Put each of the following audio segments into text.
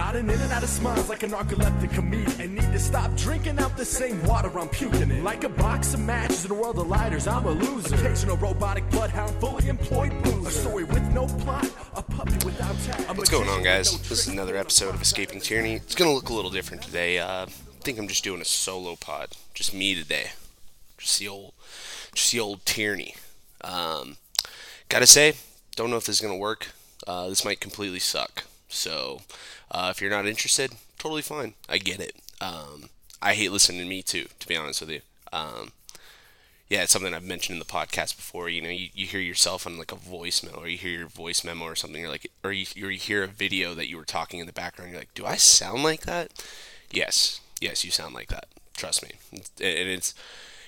nodding in and out of smiles like a narcoleptic comedian. And need to stop drinking out the same water I'm puking in. Like a box of matches in a world of lighters, I'm a loser. Occasional robotic bloodhound, fully employed boozer. A story with no plot, a puppy without tag. What's going on, guys? This is another episode of Escaping Tyranny. It's gonna look a little different today. Uh, I think I'm just doing a solo pod, just me today, just the old, just the old tyranny. Um, gotta say, don't know if this is gonna work. Uh, this might completely suck. So, uh, if you're not interested, totally fine. I get it. Um, I hate listening to me too, to be honest with you. Um, yeah, it's something I've mentioned in the podcast before. You know, you, you hear yourself on like a voicemail, or you hear your voice memo or something. You're like, or you, or you hear a video that you were talking in the background. You're like, do I sound like that? Yes, yes, you sound like that. Trust me. And it's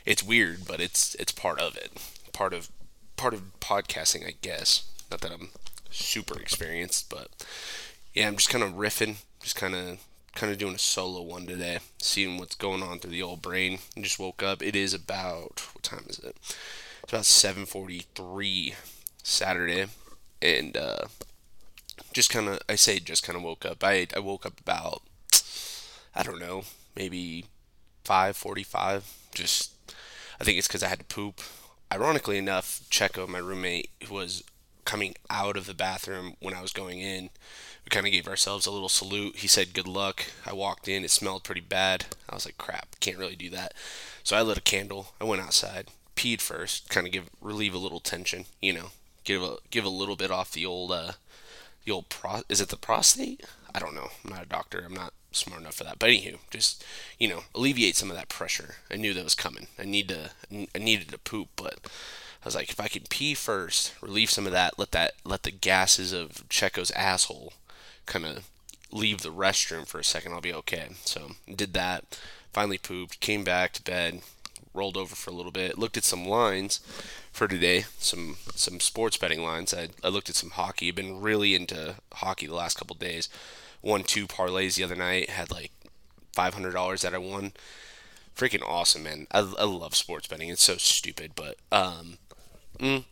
it's weird, but it's it's part of it. Part of part of podcasting, I guess. Not that I'm super experienced, but yeah, I'm just kind of riffing, just kind of kind of doing a solo one today, seeing what's going on through the old brain. I just woke up. It is about what time is it? It's about 7:43 Saturday, and uh, just kind of I say just kind of woke up. I I woke up about I don't know, maybe 5:45. Just I think it's because I had to poop. Ironically enough, Checo, my roommate, was coming out of the bathroom when I was going in. Kind of gave ourselves a little salute. He said, Good luck. I walked in. It smelled pretty bad. I was like, Crap, can't really do that. So I lit a candle. I went outside, peed first, kind of give relieve a little tension, you know, give a give a little bit off the old uh, the old pro. Is it the prostate? I don't know. I'm not a doctor. I'm not smart enough for that. But anywho, just you know, alleviate some of that pressure. I knew that was coming. I need to. I needed to poop, but I was like, if I can pee first, relieve some of that, let that let the gases of Checo's asshole kind of leave the restroom for a second, I'll be okay. So did that. Finally pooped. Came back to bed. Rolled over for a little bit. Looked at some lines for today. Some some sports betting lines. I, I looked at some hockey. I've been really into hockey the last couple days. Won two parlays the other night. Had like five hundred dollars that I won. Freaking awesome, man. I, I love sports betting. It's so stupid, but um, mm,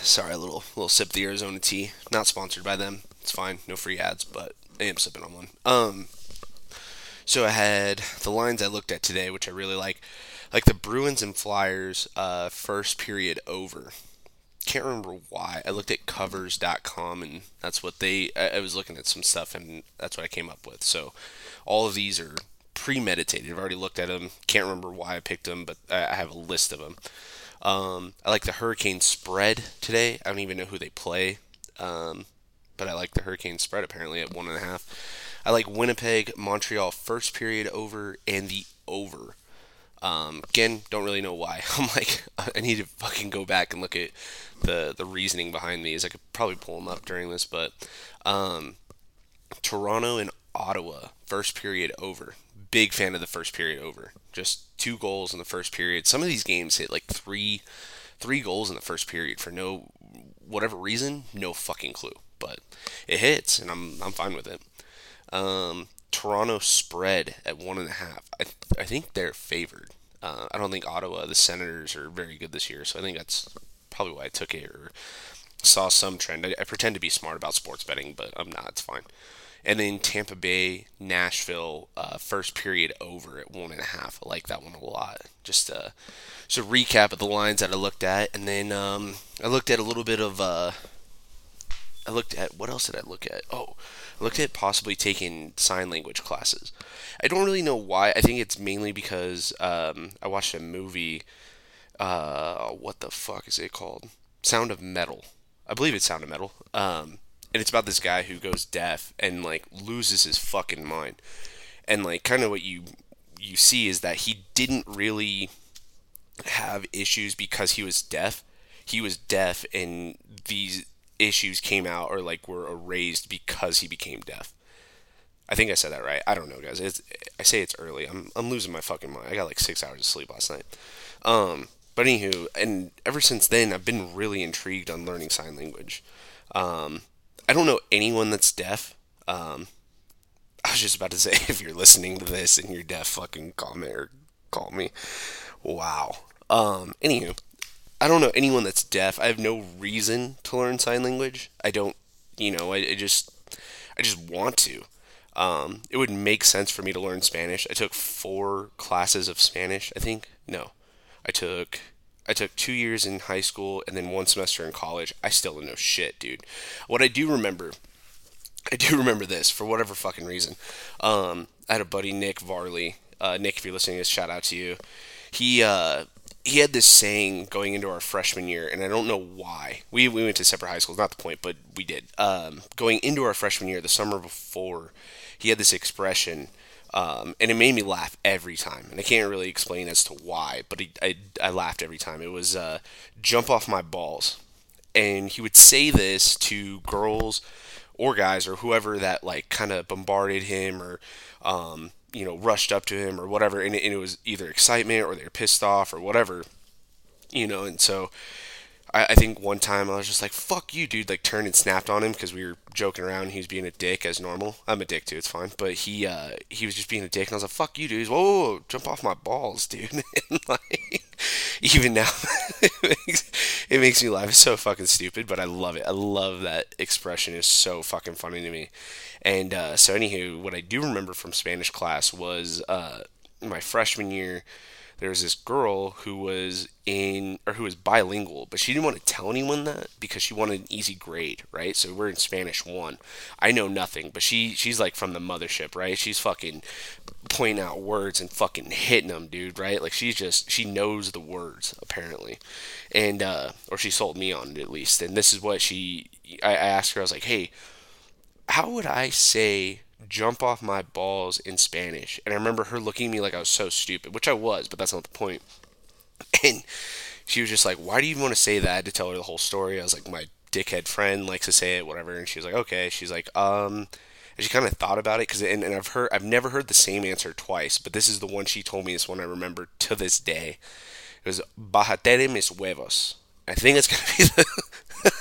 sorry, a little little sip of the Arizona tea. Not sponsored by them. It's fine. No free ads, but I am sipping on one. Um, so I had the lines I looked at today, which I really like, like the Bruins and Flyers uh, first period over. Can't remember why. I looked at covers.com and that's what they. I, I was looking at some stuff and that's what I came up with. So all of these are premeditated. I've already looked at them. Can't remember why I picked them, but I I have a list of them. Um, I like the Hurricane spread today. I don't even know who they play, um, but I like the Hurricane spread apparently at one and a half. I like Winnipeg, Montreal first period over and the over. Um, again, don't really know why. I'm like, I need to fucking go back and look at the the reasoning behind these. I could probably pull them up during this, but um, Toronto and Ottawa first period over. Big fan of the first period over. Just two goals in the first period. Some of these games hit like three three goals in the first period for no whatever reason, no fucking clue. But it hits and I'm I'm fine with it. Um, Toronto spread at one and a half. I, I think they're favored. Uh, I don't think Ottawa, the Senators, are very good this year, so I think that's probably why I took it or saw some trend. I, I pretend to be smart about sports betting, but I'm not. It's fine. And then Tampa Bay, Nashville, uh, first period over at one and a half. I like that one a lot. Just uh, so recap of the lines that I looked at, and then um, I looked at a little bit of. Uh, I looked at what else did I look at? Oh, I looked at possibly taking sign language classes. I don't really know why. I think it's mainly because um, I watched a movie. Uh, what the fuck is it called? Sound of Metal. I believe it's Sound of Metal. Um, and it's about this guy who goes deaf and like loses his fucking mind. And like kind of what you you see is that he didn't really have issues because he was deaf. He was deaf and these issues came out or like were erased because he became deaf. I think I said that right. I don't know, guys. It's, I say it's early. I'm I'm losing my fucking mind. I got like six hours of sleep last night. Um, but anywho, and ever since then, I've been really intrigued on learning sign language. Um, I don't know anyone that's deaf. Um, I was just about to say, if you're listening to this and you're deaf, fucking me or call me. Wow. Um, anywho, I don't know anyone that's deaf. I have no reason to learn sign language. I don't, you know, I, I just, I just want to. Um, it would make sense for me to learn Spanish. I took four classes of Spanish, I think. No, I took I took two years in high school and then one semester in college. I still don't know shit, dude. What I do remember, I do remember this for whatever fucking reason. Um, I had a buddy Nick Varley. Uh, Nick, if you're listening to this, shout out to you. He uh, he had this saying going into our freshman year, and I don't know why. We, we went to separate high schools, not the point, but we did. Um, going into our freshman year, the summer before, he had this expression, um, and it made me laugh every time. And I can't really explain as to why, but he, I, I laughed every time. It was uh, jump off my balls. And he would say this to girls or guys or whoever that like kind of bombarded him or um, you know, rushed up to him or whatever, and it, and it was either excitement or they're pissed off or whatever, you know, and so I, I think one time I was just like, fuck you, dude, like turned and snapped on him because we were joking around. He was being a dick as normal. I'm a dick too, it's fine. But he uh, he was just being a dick, and I was like, fuck you, dude. Whoa, whoa, whoa, jump off my balls, dude. and like, even now, it, makes, it makes me laugh. It's so fucking stupid, but I love it. I love that expression. It's so fucking funny to me. And uh, so, anywho, what I do remember from Spanish class was uh, my freshman year. There was this girl who was in or who was bilingual, but she didn't want to tell anyone that because she wanted an easy grade, right? So we're in Spanish one. I know nothing, but she she's like from the mothership, right? She's fucking pointing out words and fucking hitting them, dude, right? Like she's just she knows the words apparently, and uh, or she sold me on it at least. And this is what she I, I asked her. I was like, hey how would I say jump off my balls in Spanish? And I remember her looking at me like I was so stupid, which I was, but that's not the point. And she was just like, Why do you want to say that? To tell her the whole story. I was like, My dickhead friend likes to say it, whatever. And she was like, Okay. She's like, Um, and she kind of thought about it because, and, and I've heard, I've never heard the same answer twice, but this is the one she told me. This one I remember to this day. It was Bajatere mis huevos. I think it's gonna be the.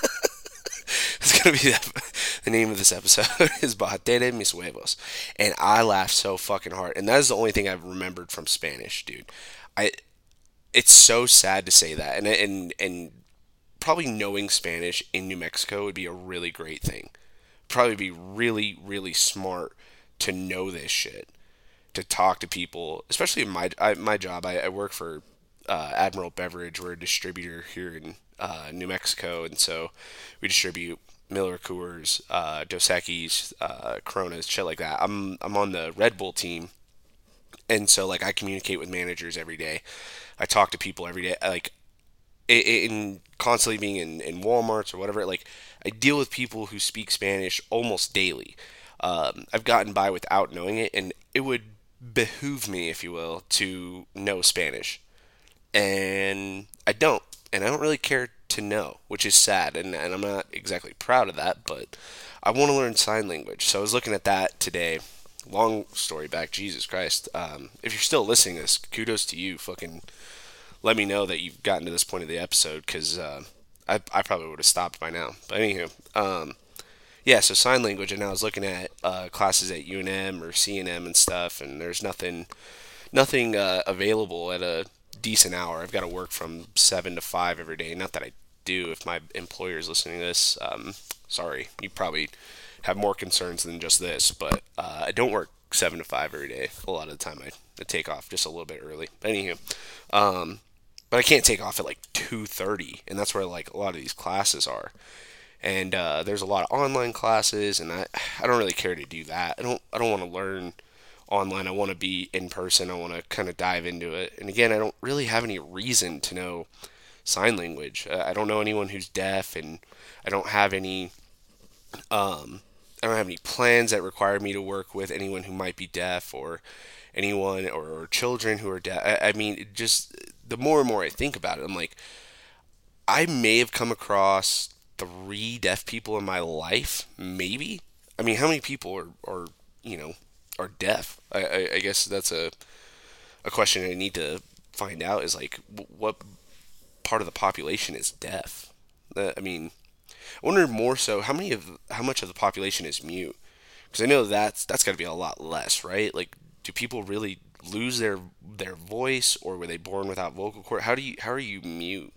it's gonna be the, the name of this episode is Bajatere mis huevos, and I laughed so fucking hard. And that is the only thing I've remembered from Spanish, dude. I, it's so sad to say that, and and and probably knowing Spanish in New Mexico would be a really great thing. Probably be really really smart to know this shit, to talk to people, especially in my I, my job. I, I work for uh, Admiral Beverage. We're a distributor here in uh, New Mexico, and so we distribute Miller Coors, uh, Dos Equis, uh, Coronas, shit like that. I'm I'm on the Red Bull team, and so like I communicate with managers every day. I talk to people every day. Like in constantly being in, in Walmarts or whatever, like I deal with people who speak Spanish almost daily. Um, I've gotten by without knowing it, and it would behoove me, if you will, to know Spanish, and I don't, and I don't really care to know, which is sad, and, and I'm not exactly proud of that, but I want to learn sign language. So I was looking at that today. Long story back, Jesus Christ. Um, if you're still listening to this, kudos to you. Fucking let me know that you've gotten to this point of the episode, because uh, I, I probably would have stopped by now. But anywho, um, yeah, so sign language, and I was looking at uh, classes at UNM or CNM and stuff, and there's nothing, nothing uh, available at a decent hour. I've got to work from seven to five every day. Not that I do. If my employer is listening to this, um, sorry, you probably have more concerns than just this. But uh, I don't work seven to five every day. A lot of the time, I, I take off just a little bit early. But anywho, um, but I can't take off at like two thirty, and that's where like a lot of these classes are. And uh, there's a lot of online classes, and I I don't really care to do that. I don't I don't want to learn online. I want to be in person. I want to kind of dive into it. And again, I don't really have any reason to know sign language. Uh, I don't know anyone who's deaf, and I don't have any. Um, I don't have any plans that require me to work with anyone who might be deaf or anyone or, or children who are deaf. I, I mean, just the more and more I think about it, I'm like, I may have come across three deaf people in my life, maybe. I mean, how many people are, are you know, are deaf? I, I, I guess that's a a question I need to find out. Is like, what part of the population is deaf. Uh, I mean, I wonder more so how many of how much of the population is mute? Because I know that's that's got to be a lot less, right? Like, do people really lose their their voice, or were they born without vocal cord? How do you how are you mute?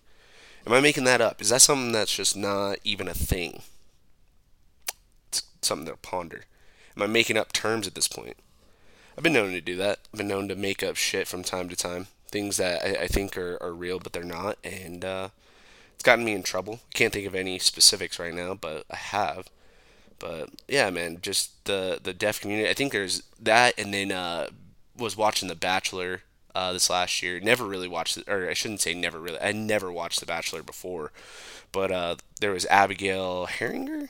Am I making that up? Is that something that's just not even a thing? It's, something to ponder. Am I making up terms at this point? I've been known to do that. I've been known to make up shit from time to time. Things that I, I think are, are real, but they're not. And uh, it's gotten me in trouble. Can't think of any specifics right now, but I have. But yeah, man, just the the deaf community. I think there's that, and then uh, was watching The Bachelor uh, this last year. Never really watched it, or I shouldn't say never really. I never watched The Bachelor before, but uh, there was Abigail Heringer.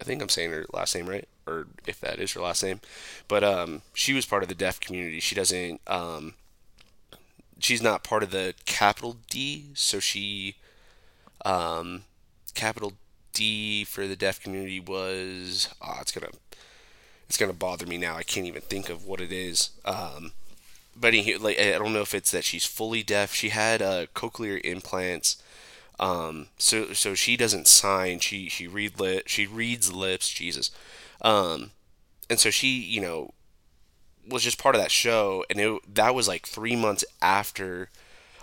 I think I'm saying her last name right, or if that is her last name. But um, she was part of the deaf community. She doesn't. Um, she's not part of the capital D, so she. Um, capital D for the deaf community was. Oh, it's gonna. It's gonna bother me now. I can't even think of what it is. Um, but like I don't know if it's that she's fully deaf. She had uh, cochlear implants. Um, so so she doesn't sign. She she read lit. She reads lips. Jesus. Um, and so she you know was just part of that show, and it, that was like three months after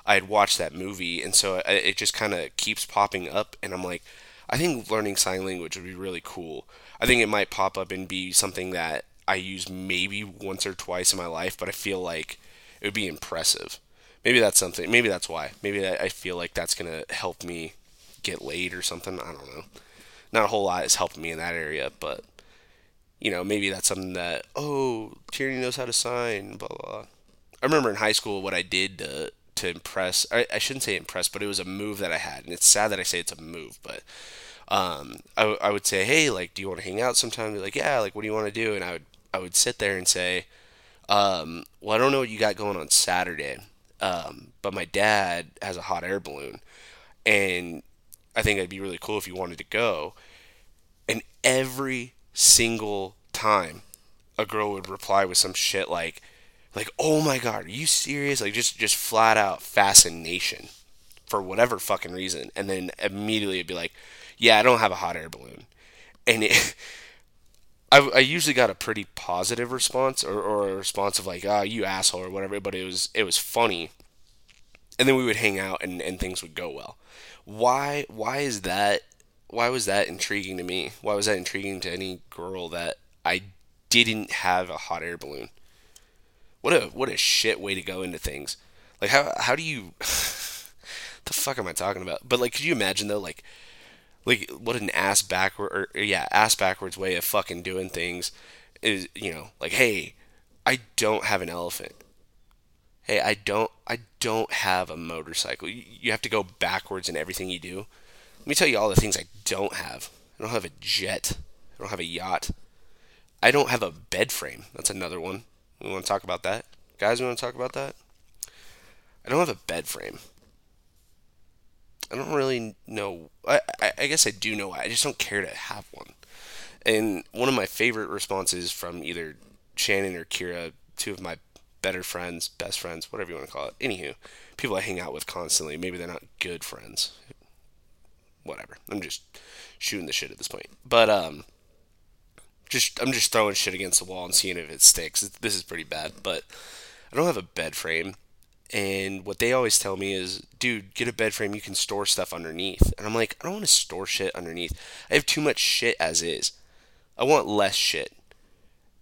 I had watched that movie, and so it, it just kind of keeps popping up, and I'm like, I think learning sign language would be really cool. I think it might pop up and be something that I use maybe once or twice in my life, but I feel like it would be impressive. Maybe that's something. Maybe that's why. Maybe I feel like that's gonna help me get laid or something. I don't know. Not a whole lot has helped me in that area, but you know, maybe that's something that oh, Tierney knows how to sign. Blah blah. I remember in high school what I did to to impress. I, I shouldn't say impress, but it was a move that I had, and it's sad that I say it's a move, but um, I, I would say, hey, like, do you want to hang out sometime? Be like, yeah, like, what do you want to do? And I would I would sit there and say, um, well, I don't know what you got going on Saturday, um, but my dad has a hot air balloon, and I think it'd be really cool if you wanted to go. And every single time, a girl would reply with some shit like, like, oh my god, are you serious? Like, just just flat out fascination for whatever fucking reason, and then immediately it'd be like, yeah, I don't have a hot air balloon, and it. I, I usually got a pretty positive response or, or a response of like ah oh, you asshole or whatever but it was it was funny and then we would hang out and, and things would go well why why is that why was that intriguing to me? Why was that intriguing to any girl that I didn't have a hot air balloon? What a what a shit way to go into things. Like how how do you the fuck am I talking about? But like could you imagine though like like what an ass backward or yeah ass backwards way of fucking doing things is you know like hey i don't have an elephant. Hey i don't i don't have a motorcycle. You, you have to go backwards in everything you do let me tell you all the things i don't have i don't have a jet i don't have a yacht i don't have a bed frame that's another one we want to talk about that guys we want to talk about that i don't have a bed frame I don't really know. I, I, I guess I do know. I just don't care to have one. And one of my favorite responses from either Shannon or Kira, two of my better friends, best friends, whatever you want to call it. Anywho, people I hang out with constantly. Maybe they're not good friends. Whatever. I'm just shooting the shit at this point. But um, just I'm just throwing shit against the wall and seeing if it sticks. This is pretty bad, but I don't have a bed frame. And what they always tell me is, dude, get a bed frame you can store stuff underneath. And I'm like, I don't want to store shit underneath. I have too much shit as is. I want less shit.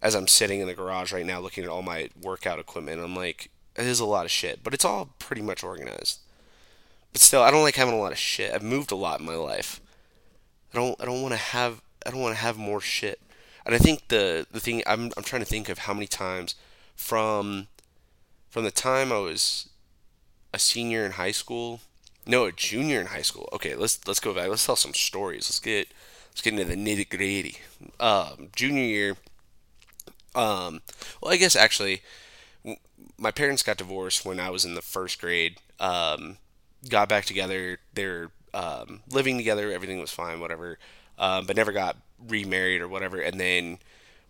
As I'm sitting in the garage right now looking at all my workout equipment, I'm like, it is a lot of shit, but it's all pretty much organized. But still, I don't like having a lot of shit. I've moved a lot in my life. I don't I don't want to have I don't want to have more shit. And I think the the thing I'm I'm trying to think of how many times from from the time I was a senior in high school, no, a junior in high school. Okay, let's let's go back. Let's tell some stories. Let's get let's get into the nitty gritty. Um, junior year. Um, well, I guess actually, my parents got divorced when I was in the first grade. Um, got back together. They're um, living together. Everything was fine, whatever. Um, but never got remarried or whatever. And then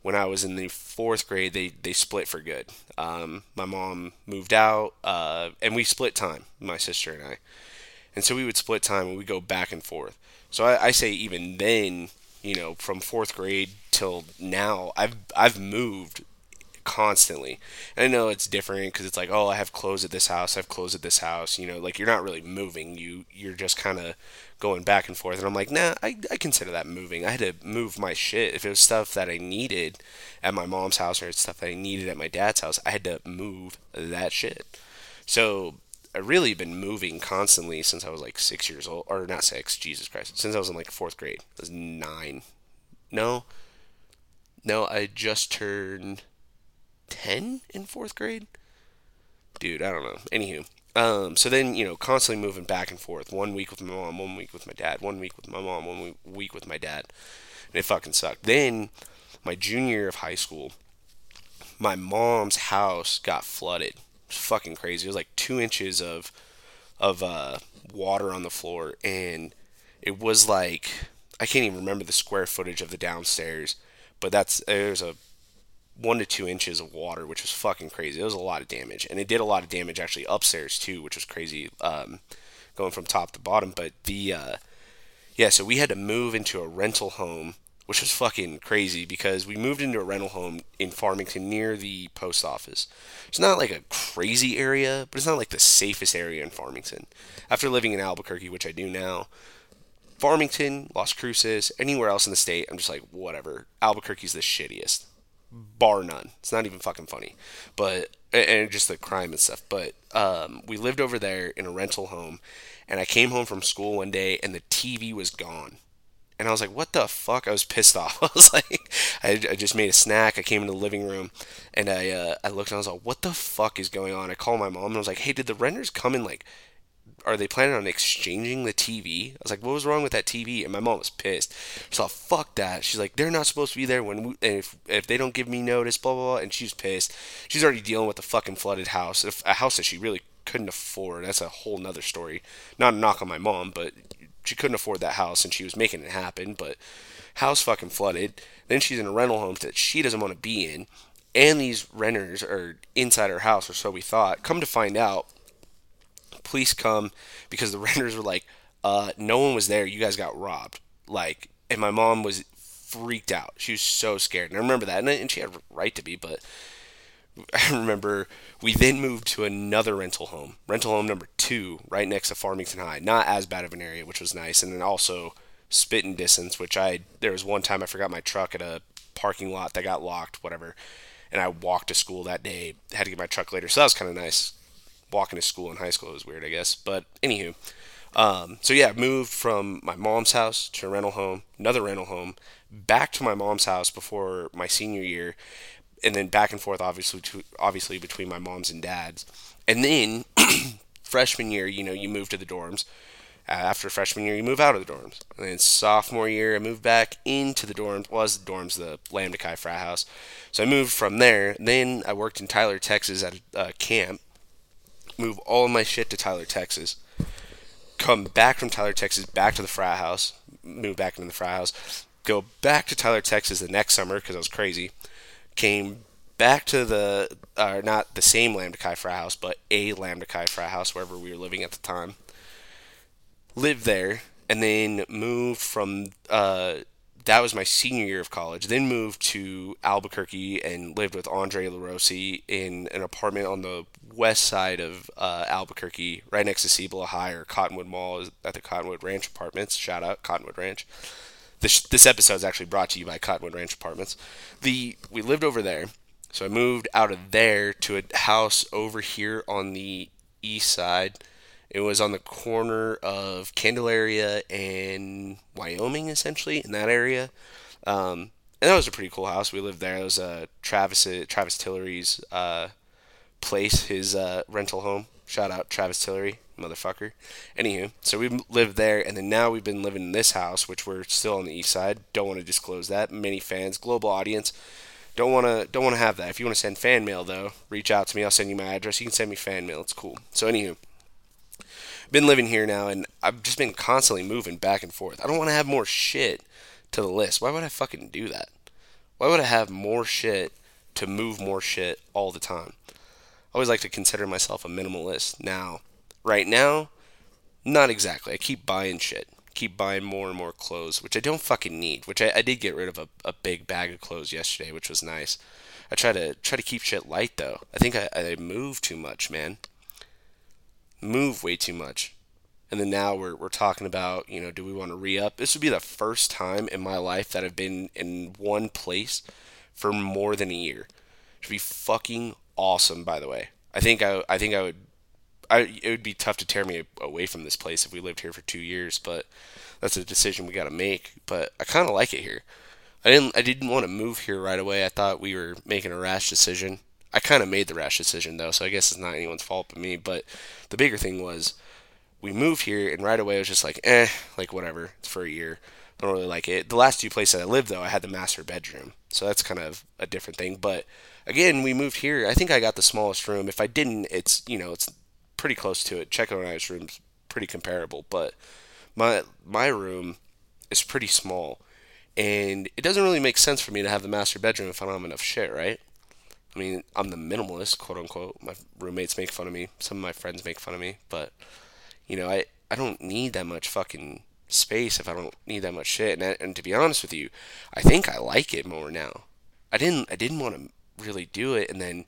when I was in the fourth grade, they, they split for good. Um, my mom moved out, uh, and we split time, my sister and I. And so we would split time and we go back and forth. So I, I, say even then, you know, from fourth grade till now, I've I've moved constantly. And I know it's different because it's like, oh, I have clothes at this house, I have clothes at this house. You know, like you're not really moving. You you're just kind of going back and forth. And I'm like, nah, I, I consider that moving. I had to move my shit. If it was stuff that I needed at my mom's house or stuff that I needed at my dad's house, I had to move that shit. So I really been moving constantly since I was like six years old, or not six, Jesus Christ, since I was in like fourth grade. I was nine. No, no, I just turned ten in fourth grade. Dude, I don't know. Anywho, um, so then you know, constantly moving back and forth. One week with my mom, one week with my dad, one week with my mom, one week with my dad, and it fucking sucked. Then my junior year of high school, my mom's house got flooded was fucking crazy. It was like two inches of of uh, water on the floor, and it was like I can't even remember the square footage of the downstairs, but that's there's a one to two inches of water, which was fucking crazy. It was a lot of damage, and it did a lot of damage actually upstairs too, which was crazy, um, going from top to bottom. But the uh, yeah, so we had to move into a rental home which was fucking crazy because we moved into a rental home in Farmington near the post office. It's not like a crazy area, but it's not like the safest area in Farmington. After living in Albuquerque, which I do now, Farmington, Las Cruces, anywhere else in the state, I'm just like, whatever. Albuquerque's the shittiest. Bar none. It's not even fucking funny. But, and just the crime and stuff. But um, we lived over there in a rental home, and I came home from school one day, and the TV was gone and I was like, "What the fuck?" I was pissed off. I was like, I, I just made a snack. I came into the living room, and I uh, I looked and I was like, "What the fuck is going on?" I called my mom and I was like, "Hey, did the renters come in? Like, are they planning on exchanging the TV?" I was like, "What was wrong with that TV?" And my mom was pissed. Like, "Fuck that!" She's like, "They're not supposed to be there when we, if if they don't give me notice." Blah blah blah. And she's pissed. She's already dealing with a fucking flooded house, a house that she really couldn't afford. That's a whole nother story. Not a knock on my mom, but she couldn't afford that house and she was making it happen, but house fucking flooded. Then she's in a rental home that she doesn't want to be in, and these renters are inside her house, or so we thought. Come to find out, police come because the renters were like, uh, no one was there. You guys got robbed. Like, and my mom was freaked out. She was so scared. And I remember that. And, she had a right to be, but I remember we then moved to another rental home, rental home number two, right next to Farmington High. Not as bad of an area, which was nice, and then also spitting distance, which I there was one time I forgot my truck at a parking lot that got locked, whatever, and I walked to school that day. Had to get my truck later, so that was kind of nice. Walking to school in high school was weird, I guess, but anywho. Um, so yeah, moved from my mom's house to a rental home, another rental home, back to my mom's house before my senior year, and then back and forth, obviously, to, obviously between my mom's and dad's. And then freshman year, you know, you move to the dorms. After freshman year, you move out of the dorms. And then sophomore year, I moved back into the dorms. Was the dorms the Lambda Chi frat house? So I moved from there. Then I worked in Tyler, Texas, at a uh, camp. Move all of my shit to Tyler, Texas. Come back from Tyler, Texas, back to the frat house. Move back into the frat house. Go back to Tyler, Texas the next summer because I was crazy came back to the, uh, not the same Lambda Chi frat house, but a Lambda Chi frat house wherever we were living at the time. Lived there, and then moved from, uh, that was my senior year of college. Then moved to Albuquerque and lived with Andre LaRossi in an apartment on the west side of uh, Albuquerque, right next to Cibola High or Cottonwood Mall at the Cottonwood Ranch Apartments. Shout out Cottonwood Ranch. This this episode is actually brought to you by Cottonwood Ranch Apartments. The we lived over there, so I moved out of there to a house over here on the east side. It was on the corner of Candelaria and Wyoming, essentially in that area. Um, and that was a pretty cool house. We lived there. It was uh, Travis Travis Tillery's uh, place, his uh, rental home. Shout out Travis Tillery motherfucker. Anywho, so we lived there, and then now we've been living in this house, which we're still on the east side. Don't want to disclose that. Many fans, global audience. Don't want to don't want to have that. If you want to send fan mail though, reach out to me. I'll send you my address. You can send me fan mail. It's cool. So anywho, been living here now, and I've just been constantly moving back and forth. I don't want to have more shit to the list. Why would I fucking do that? Why would I have more shit to move more shit all the time? Always like to consider myself a minimalist. Now, Right now, not exactly. I keep buying shit. keep buying more and more clothes, which I don't fucking need. Which I, I did get rid of a, a big bag of clothes yesterday, which was nice. I try to try to keep shit light though. I think I, I move too much, man. Move way too much. And then now we're, we're talking about, you know, do we want to re up? This would be the first time in my life that I've been in one place for more than a year. It should be fucking awesome, by the way. I think I, I think I would I, it would be tough to tear me away from this place if we lived here for two years, but that's a decision we got to make. But I kind of like it here. I didn't I didn't want to move here right away. I thought we were making a rash decision. I kind of made the rash decision though, so I guess it's not anyone's fault but me. But the bigger thing was we moved here, and right away I was just like, eh, like whatever. It's for a year. I don't really like it. The last two places I lived though, I had the master bedroom, so that's kind of a different thing. But again, we moved here. I think I got the smallest room. If I didn't, it's you know it's pretty close to it. Checo and I's room's pretty comparable, but my my room is pretty small, and it doesn't really make sense for me to have the master bedroom if I don't have enough shit, right? I mean, I'm the minimalist, quote unquote. My roommates make fun of me. Some of my friends make fun of me, but you know, I I don't need that much fucking space if I don't need that much shit. And, and to be honest with you, I think I like it more now. I didn't I didn't want to really do it, and then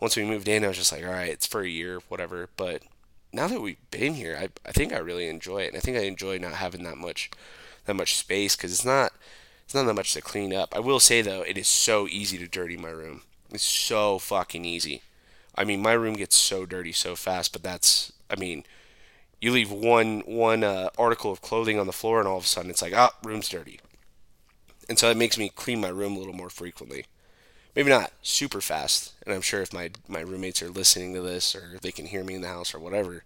once we moved in, I was just like, all right, it's for a year, whatever. But now that we've been here, I, I think I really enjoy it, and I think I enjoy not having that much that much space because it's not it's not that much to clean up. I will say though, it is so easy to dirty my room. It's so fucking easy. I mean, my room gets so dirty so fast, but that's I mean, you leave one one uh, article of clothing on the floor, and all of a sudden it's like, ah, room's dirty. And so it makes me clean my room a little more frequently maybe not super fast. And I'm sure if my my roommates are listening to this or they can hear me in the house or whatever,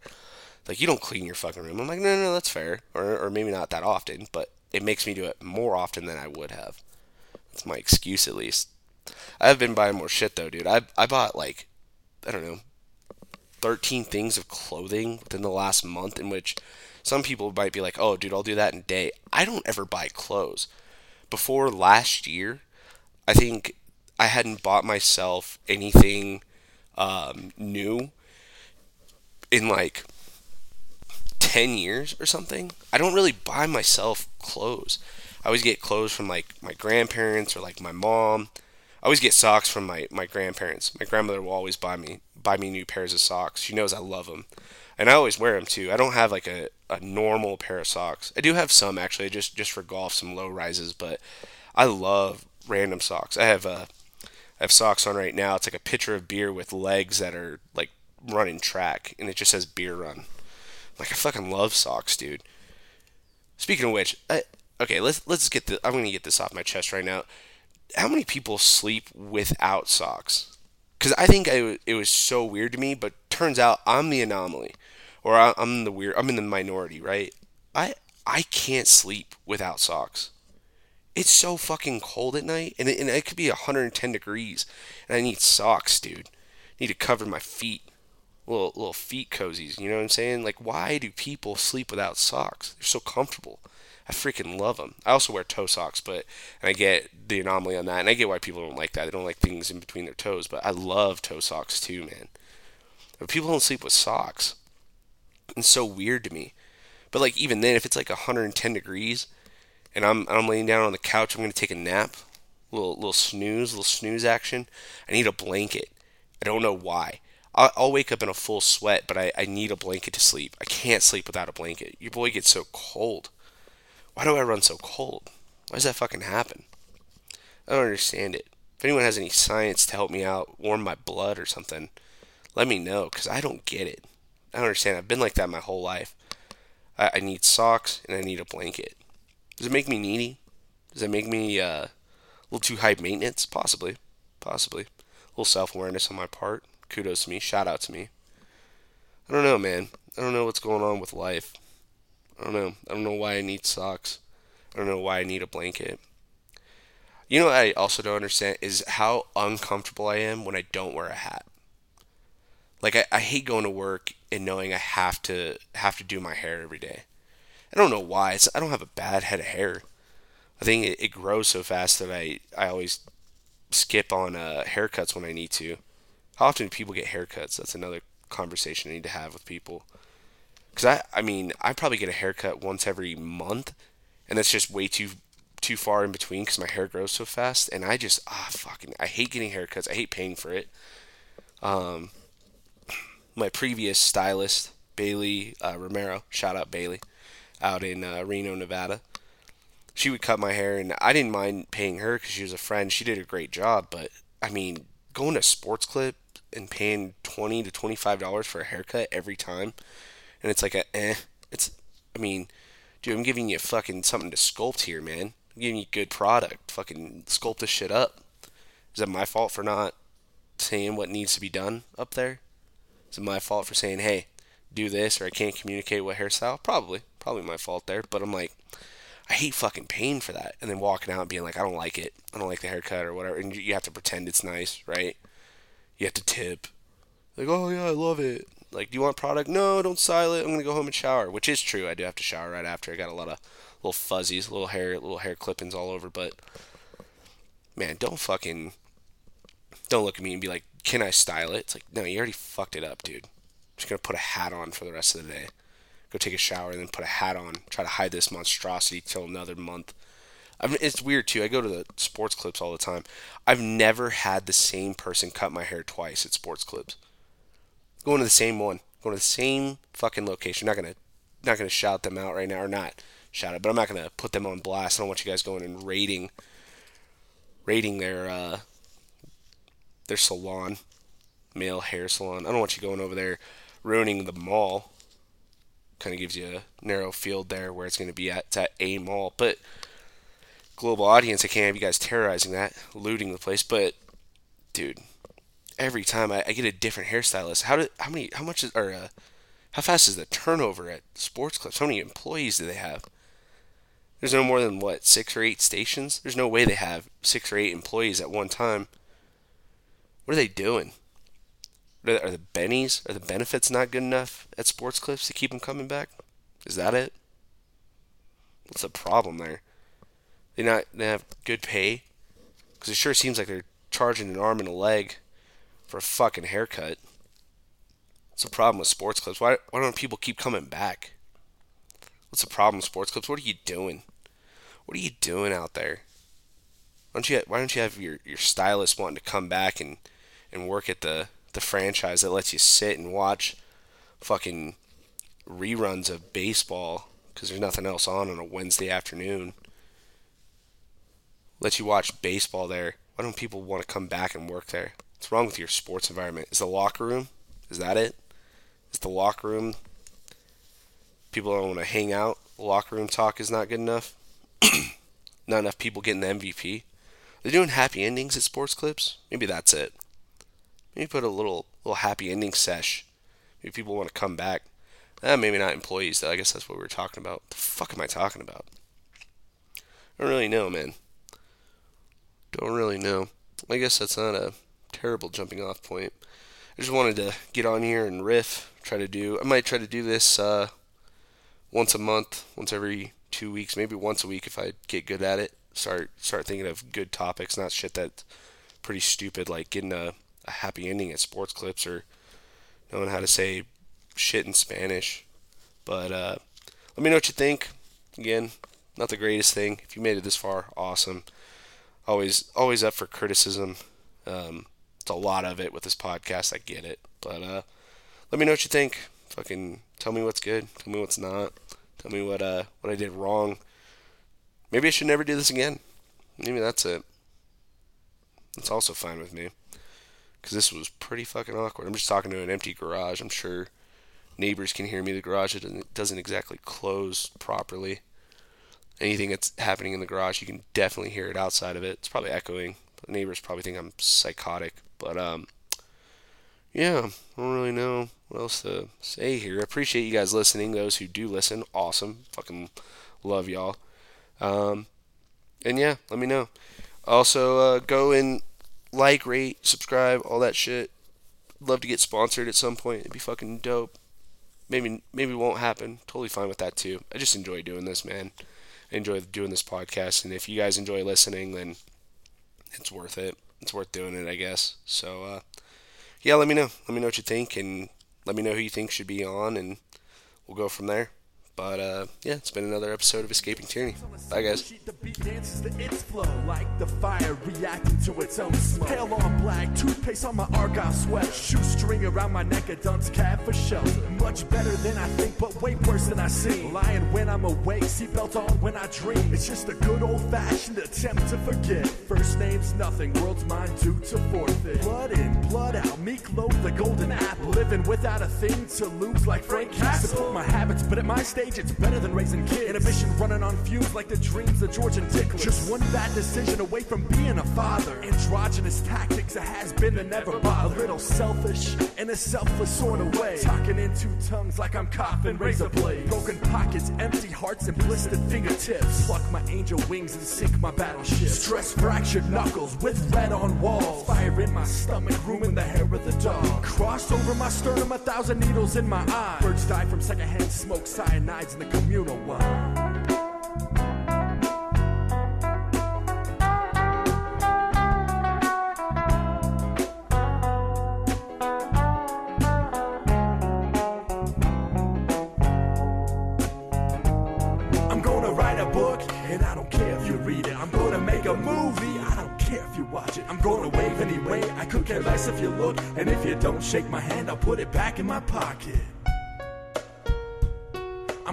like you don't clean your fucking room. I'm like, no, no, no that's fair. Or or maybe not that often, but it makes me do it more often than I would have. That's my excuse at least. I've been buying more shit though, dude. I I bought like I don't know, 13 things of clothing within the last month in which some people might be like, "Oh, dude, I'll do that in a day." I don't ever buy clothes. Before last year, I think I hadn't bought myself anything um, new in like 10 years or something. I don't really buy myself clothes. I always get clothes from like my grandparents or like my mom. I always get socks from my, my grandparents. My grandmother will always buy me buy me new pairs of socks. She knows I love them. And I always wear them too. I don't have like a, a normal pair of socks. I do have some actually just just for golf, some low rises, but I love random socks. I have a uh, I have socks on right now. It's like a pitcher of beer with legs that are like running track, and it just says beer run. Like I fucking love socks, dude. Speaking of which, I, okay, let's let's get the. I'm gonna get this off my chest right now. How many people sleep without socks? Because I think I, it was so weird to me, but turns out I'm the anomaly, or I'm the weird. I'm in the minority, right? I I can't sleep without socks. It's so fucking cold at night, and it, and it could be 110 degrees, and I need socks, dude. I need to cover my feet, little little feet cozies. You know what I'm saying? Like, why do people sleep without socks? They're so comfortable. I freaking love them. I also wear toe socks, but and I get the anomaly on that, and I get why people don't like that. They don't like things in between their toes, but I love toe socks too, man. But people don't sleep with socks. It's so weird to me. But like even then, if it's like 110 degrees and I'm I'm laying down on the couch. I'm gonna take a nap, little little snooze, little snooze action. I need a blanket. I don't know why. I'll, I'll wake up in a full sweat, but I, I need a blanket to sleep. I can't sleep without a blanket. Your boy gets so cold. Why do I run so cold? Why does that fucking happen? I don't understand it. If anyone has any science to help me out, warm my blood or something, let me know, because I don't get it. I don't understand. I've been like that my whole life. I, I need socks and I need a blanket. Does it make me needy? Does it make me uh, a little too high maintenance? Possibly. Possibly. A little self awareness on my part. Kudos to me. Shout out to me. I don't know, man. I don't know what's going on with life. I don't know. I don't know why I need socks. I don't know why I need a blanket. You know what I also don't understand is how uncomfortable I am when I don't wear a hat. Like I, I hate going to work and knowing I have to have to do my hair every day. I don't know why. It's, I don't have a bad head of hair. I think it, it grows so fast that I, I always skip on uh, haircuts when I need to. How often do people get haircuts? That's another conversation I need to have with people. Cause I, I mean, I probably get a haircut once every month, and that's just way too, too far in between because my hair grows so fast, and I just ah fucking I hate getting haircuts. I hate paying for it. Um, my previous stylist Bailey uh, Romero, shout out Bailey, out in uh, Reno, Nevada. She would cut my hair, and I didn't mind paying her because she was a friend. She did a great job, but I mean, going to Sports Clip and paying twenty to twenty five dollars for a haircut every time, and it's like a eh. It's I mean, dude, I'm giving you fucking something to sculpt here, man. I'm giving you good product. Fucking sculpt this shit up. Is that my fault for not saying what needs to be done up there? Is it my fault for saying, hey, do this, or I can't communicate what hairstyle? Probably, probably my fault there. But I'm like, I hate fucking paying for that, and then walking out and being like, I don't like it. I don't like the haircut or whatever, and you have to pretend it's nice, right? You have to tip. Like, oh yeah, I love it. Like, do you want product? No, don't style it. I'm gonna go home and shower, which is true. I do have to shower right after. I got a lot of little fuzzies, little hair, little hair clippings all over. But man, don't fucking don't look at me and be like, can I style it? It's like, no, you already fucked it up, dude. I'm just gonna put a hat on for the rest of the day. Go take a shower and then put a hat on. Try to hide this monstrosity till another month. I mean, it's weird too. I go to the sports clips all the time. I've never had the same person cut my hair twice at sports clips. Going to the same one, going to the same fucking location. Not gonna, not gonna shout them out right now, or not shout it, but I'm not gonna put them on blast. I don't want you guys going and rating, rating their uh, their salon, male hair salon. I don't want you going over there ruining the mall. Kind of gives you a narrow field there where it's going to be at. At a mall, but global audience, I can't have you guys terrorizing that, looting the place. But dude, every time I, I get a different hairstylist, how do how many how much is or uh, how fast is the turnover at sports clips? How many employees do they have? There's no more than what six or eight stations. There's no way they have six or eight employees at one time. What are they doing? Are the bennies, are the benefits not good enough at sports clips to keep them coming back? Is that it? What's the problem there? They not they have good pay because it sure seems like they're charging an arm and a leg for a fucking haircut. What's the problem with sports clips? Why why don't people keep coming back? What's the problem with sports clips? What are you doing? What are you doing out there? Why don't you why don't you have your, your stylist wanting to come back and and work at the the franchise that lets you sit and watch fucking reruns of baseball because there's nothing else on on a Wednesday afternoon. Let you watch baseball there. Why don't people want to come back and work there? What's wrong with your sports environment? Is the locker room? Is that it? Is the locker room? People don't want to hang out. Locker room talk is not good enough. not enough people getting the MVP. They're doing happy endings at sports clips. Maybe that's it. Maybe put a little little happy ending sesh. Maybe people want to come back. Eh, maybe not employees though. I guess that's what we were talking about. What the fuck am I talking about? I don't really know, man. Don't really know. I guess that's not a terrible jumping off point. I just wanted to get on here and riff. Try to do. I might try to do this uh, once a month, once every two weeks, maybe once a week if I get good at it. Start start thinking of good topics, not shit that's pretty stupid, like getting a a happy ending at sports clips or knowing how to say shit in Spanish. But uh, let me know what you think. Again, not the greatest thing. If you made it this far, awesome. Always, always up for criticism. Um, it's a lot of it with this podcast. I get it, but uh, let me know what you think. Fucking tell me what's good. Tell me what's not. Tell me what uh what I did wrong. Maybe I should never do this again. Maybe that's it. That's also fine with me because this was pretty fucking awkward. I'm just talking to an empty garage. I'm sure neighbors can hear me. The garage doesn't, doesn't exactly close properly. Anything that's happening in the garage, you can definitely hear it outside of it. It's probably echoing. The neighbors probably think I'm psychotic. But, um, yeah, I don't really know what else to say here. I appreciate you guys listening. Those who do listen, awesome. Fucking love y'all. Um, and yeah, let me know. Also, uh, go and like, rate, subscribe, all that shit. Love to get sponsored at some point. It'd be fucking dope. Maybe maybe won't happen. Totally fine with that too. I just enjoy doing this, man. I enjoy doing this podcast, and if you guys enjoy listening, then it's worth it. It's worth doing it, I guess. So, uh, yeah, let me know. Let me know what you think, and let me know who you think should be on, and we'll go from there. But uh, yeah, it's been another episode of Escaping Tyranny. Bye, guys. The beat dances to its flow like the fire reacting to its own smoke. Pale on black, toothpaste on my argyle sweat, shoestring around my neck, a dunce cap for shelter. Much better than I think, but way worse than I. Lying when I'm awake, seatbelt on when I dream. It's just a good old fashioned attempt to forget. First name's nothing, world's mine due to forfeit. Blood in, blood out, the golden apple. Living without a thing to lose like Frank Castle. My habits, but at my stage, it's better than raising kids. Inhibition running on fumes like the dreams of George and Dickless. Just one bad decision away from being a father. Androgynous tactics, a has been to never bother. A little selfish in a selfless sort of way. Talking in two tongues like I'm coughing razor blades. Broken pockets, empty hearts, and blistered fingertips. Pluck my angel wings and sink my battleship. Stress fractured knuckles with red on walls. Fire in my stomach, rooming the hair of the dog. Crossed over my sternum, a thousand needles in my eye. Birds die from secondhand smoke, cyanide in the communal one. I'm gonna write a book, and I don't care if you read it. I'm gonna make a movie, I don't care if you watch it. I'm gonna wave anyway, I could care less if you look. And if you don't shake my hand, I'll put it back in my pocket.